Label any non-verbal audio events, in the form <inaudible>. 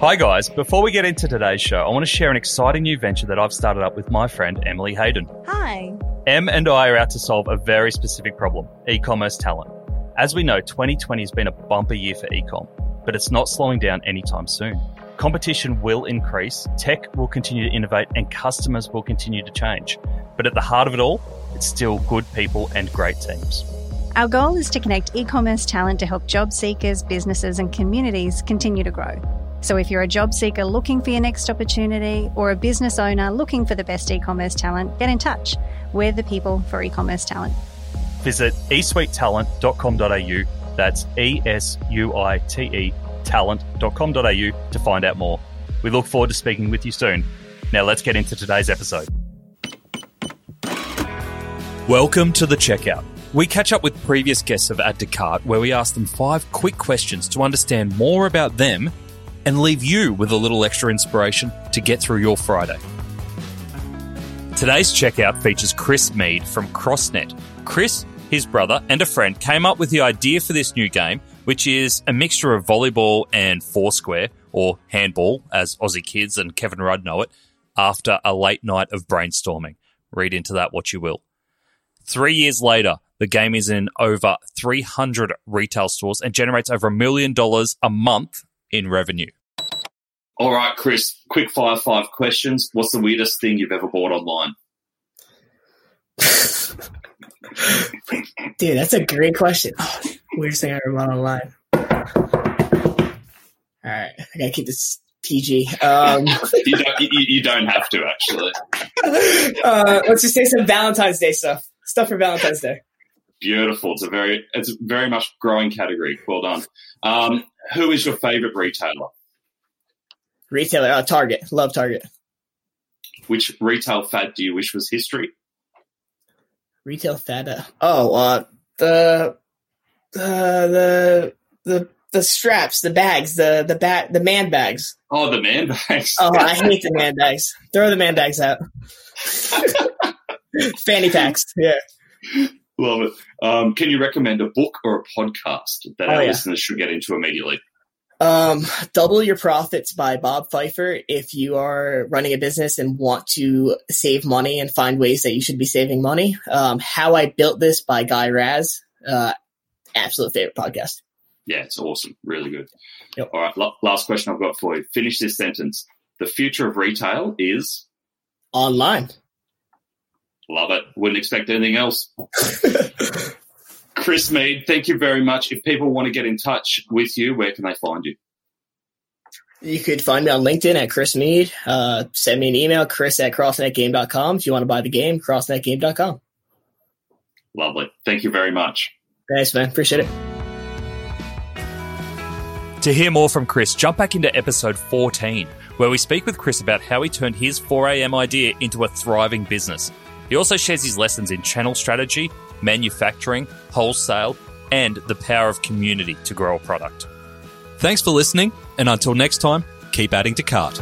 Hi, guys. Before we get into today's show, I want to share an exciting new venture that I've started up with my friend Emily Hayden. Hi. Em and I are out to solve a very specific problem e commerce talent. As we know, 2020 has been a bumper year for ecom, but it's not slowing down anytime soon. Competition will increase, tech will continue to innovate, and customers will continue to change. But at the heart of it all, it's still good people and great teams. Our goal is to connect e commerce talent to help job seekers, businesses, and communities continue to grow. So if you're a job seeker looking for your next opportunity or a business owner looking for the best e commerce talent, get in touch. We're the people for e commerce talent. Visit esuitetalent.com.au. That's E S U I T E talent.com.au to find out more. We look forward to speaking with you soon. Now let's get into today's episode. Welcome to the checkout. We catch up with previous guests of Add to Cart where we ask them five quick questions to understand more about them and leave you with a little extra inspiration to get through your Friday. Today's checkout features Chris Mead from CrossNet. Chris, his brother, and a friend came up with the idea for this new game, which is a mixture of volleyball and foursquare, or handball, as Aussie kids and Kevin Rudd know it, after a late night of brainstorming. Read into that what you will. Three years later, the game is in over 300 retail stores and generates over a million dollars a month in revenue. All right, Chris, quick fire five questions. What's the weirdest thing you've ever bought online? <laughs> Dude, that's a great question. Oh, weirdest thing I ever bought online. All right, I gotta keep this PG. Um, <laughs> you, don't, you, you, don't, have to, actually. <laughs> Uh, let's just say some Valentine's Day stuff. Stuff for Valentine's Day. Beautiful. It's a very, it's very much growing category. Well done. Um, who is your favorite retailer? Retailer, uh, Target. Love Target. Which retail fad do you wish was history? Retail fad. Uh, oh, uh, the, uh, the the the straps, the bags, the the bat, the man bags. Oh, the man bags. oh, I <laughs> hate the man bags. Throw the man bags out. <laughs> Fanny packs. Yeah. Love it. Um, can you recommend a book or a podcast that oh, our yeah. listeners should get into immediately? Um, Double Your Profits by Bob Fifer. If you are running a business and want to save money and find ways that you should be saving money. Um, How I Built This by Guy Raz. Uh, absolute favorite podcast. Yeah, it's awesome. Really good. Yep. All right. last question I've got for you. Finish this sentence. The future of retail is online. Love it. Wouldn't expect anything else. Chris Mead, thank you very much. If people want to get in touch with you, where can they find you? You could find me on LinkedIn at Chris Mead. Uh, send me an email, chris at crossnetgame.com. If you want to buy the game, crossnetgame.com. Lovely. Thank you very much. Thanks, man. Appreciate it. To hear more from Chris, jump back into episode 14, where we speak with Chris about how he turned his 4am idea into a thriving business. He also shares his lessons in channel strategy, manufacturing, wholesale, and the power of community to grow a product. Thanks for listening, and until next time, keep adding to cart.